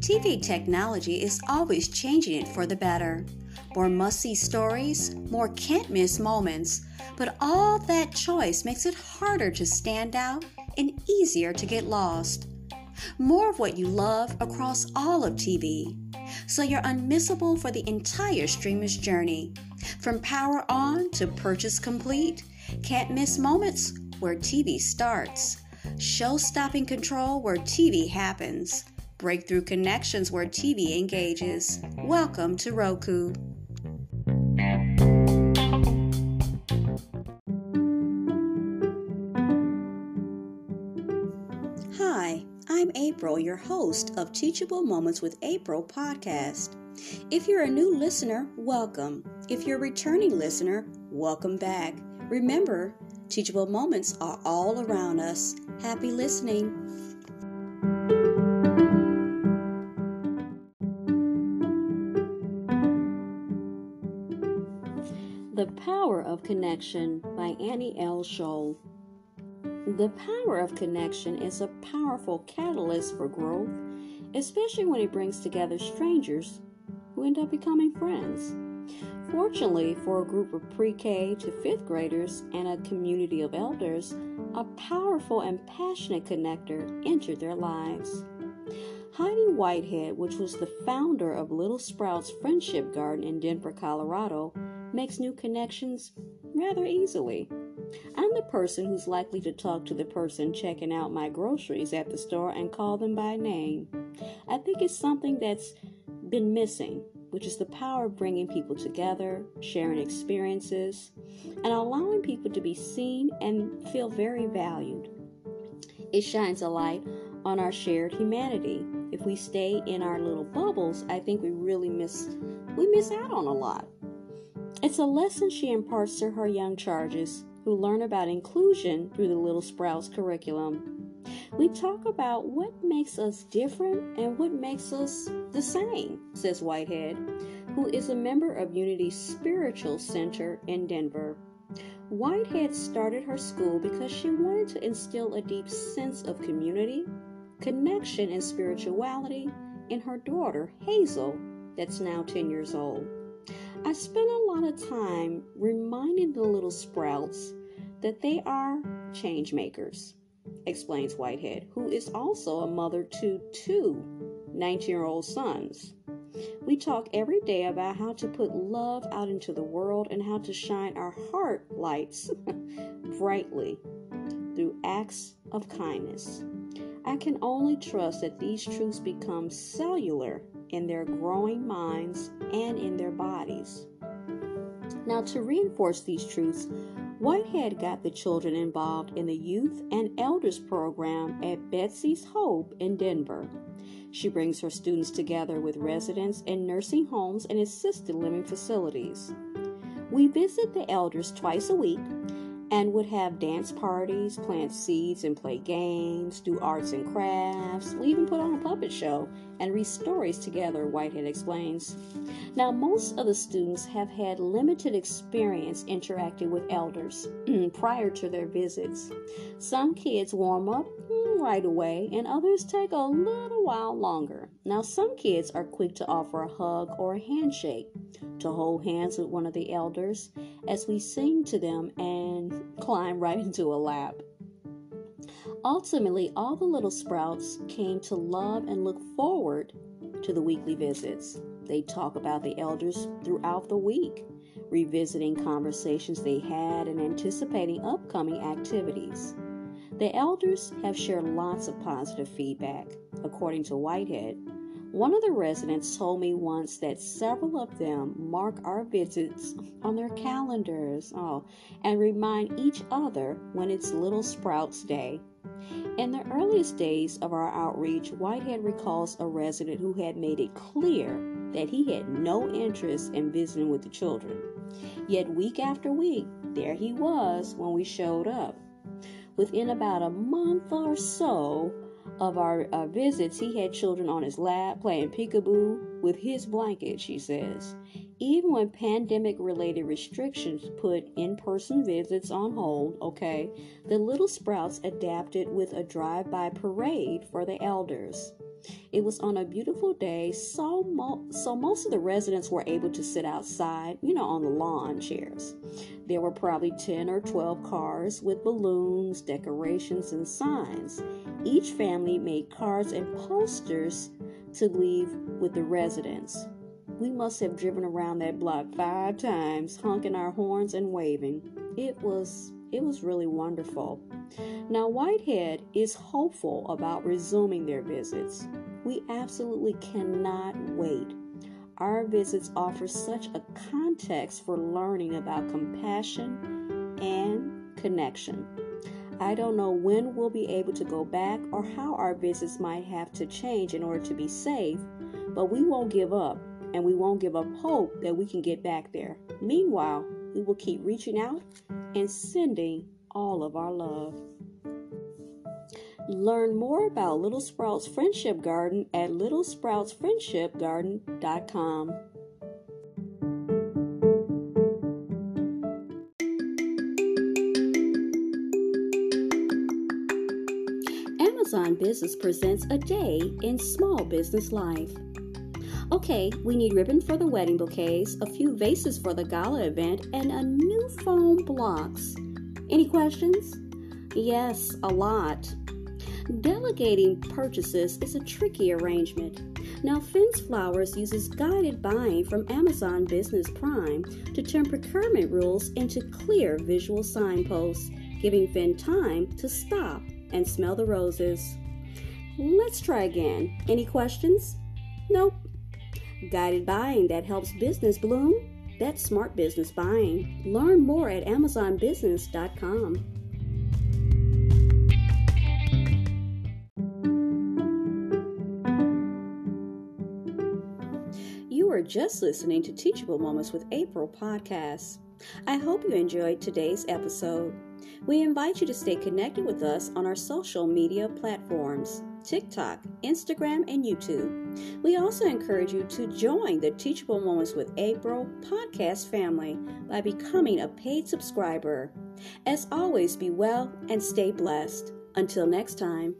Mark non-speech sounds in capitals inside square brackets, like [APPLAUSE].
TV technology is always changing it for the better. More must see stories, more can't miss moments, but all that choice makes it harder to stand out and easier to get lost. More of what you love across all of TV, so you're unmissable for the entire streamer's journey. From power on to purchase complete, can't miss moments where TV starts, show stopping control where TV happens, breakthrough connections where TV engages. Welcome to Roku. Hi, I'm April, your host of Teachable Moments with April podcast. If you're a new listener, welcome. If you're a returning listener, welcome back. Remember, teachable moments are all around us. Happy listening. The Power of Connection by Annie L. Scholl. The power of connection is a powerful catalyst for growth, especially when it brings together strangers who end up becoming friends. Fortunately, for a group of pre K to fifth graders and a community of elders, a powerful and passionate connector entered their lives. Heidi Whitehead, which was the founder of Little Sprouts Friendship Garden in Denver, Colorado, makes new connections rather easily. I'm the person who's likely to talk to the person checking out my groceries at the store and call them by name. I think it's something that's been missing, which is the power of bringing people together, sharing experiences, and allowing people to be seen and feel very valued. It shines a light on our shared humanity. If we stay in our little bubbles, I think we really miss we miss out on a lot. It's a lesson she imparts to her young charges who learn about inclusion through the Little Sprouts curriculum. We talk about what makes us different and what makes us the same, says Whitehead, who is a member of Unity Spiritual Center in Denver. Whitehead started her school because she wanted to instill a deep sense of community, connection, and spirituality in her daughter, Hazel, that's now 10 years old. I spent a lot of time reminding the little sprouts that they are change makers, explains Whitehead, who is also a mother to two 19 year old sons. We talk every day about how to put love out into the world and how to shine our heart lights [LAUGHS] brightly through acts of kindness. I can only trust that these truths become cellular in their growing minds and in their bodies. Now, to reinforce these truths, Whitehead got the children involved in the Youth and Elders program at Bessie's Hope in Denver. She brings her students together with residents in nursing homes and assisted living facilities. We visit the elders twice a week and would have dance parties, plant seeds and play games, do arts and crafts. We even put on a puppet show and read stories together, Whitehead explains. Now, most of the students have had limited experience interacting with elders [CLEARS THROAT] prior to their visits. Some kids warm up right away, and others take a little while longer. Now, some kids are quick to offer a hug or a handshake, to hold hands with one of the elders as we sing to them and climb right [LAUGHS] into a lap. Ultimately, all the little sprouts came to love and look forward to the weekly visits. They talk about the elders throughout the week, revisiting conversations they had and anticipating upcoming activities. The elders have shared lots of positive feedback, according to Whitehead. One of the residents told me once that several of them mark our visits on their calendars oh, and remind each other when it's Little Sprouts Day. In the earliest days of our outreach, Whitehead recalls a resident who had made it clear that he had no interest in visiting with the children. Yet, week after week, there he was when we showed up. Within about a month or so of our, our visits, he had children on his lap playing peekaboo with his blanket, she says. even when pandemic related restrictions put in person visits on hold, okay, the Little Sprouts adapted with a drive by parade for the elders. It was on a beautiful day, so, mo- so most of the residents were able to sit outside, you know, on the lawn chairs. There were probably 10 or 12 cars with balloons, decorations, and signs. Each family made cards and posters to leave with the residents. We must have driven around that block five times, honking our horns and waving. It was it was really wonderful. Now Whitehead is hopeful about resuming their visits. We absolutely cannot wait. Our visits offer such a context for learning about compassion and connection. I don't know when we'll be able to go back or how our visits might have to change in order to be safe, but we won't give up and we won't give up hope that we can get back there. Meanwhile, we will keep reaching out and sending all of our love. Learn more about Little Sprouts Friendship Garden at littlesproutsfriendshipgarden.com. Amazon Business presents a day in small business life. Okay, we need ribbon for the wedding bouquets, a few vases for the gala event, and a new foam blocks. Any questions? Yes, a lot. Delegating purchases is a tricky arrangement. Now, Finn's Flowers uses guided buying from Amazon Business Prime to turn procurement rules into clear visual signposts, giving Finn time to stop and smell the roses. Let's try again. Any questions? Nope. Guided buying that helps business bloom? That's smart business buying. Learn more at AmazonBusiness.com. You are just listening to Teachable Moments with April podcast. I hope you enjoyed today's episode. We invite you to stay connected with us on our social media platforms. TikTok, Instagram, and YouTube. We also encourage you to join the Teachable Moments with April podcast family by becoming a paid subscriber. As always, be well and stay blessed. Until next time.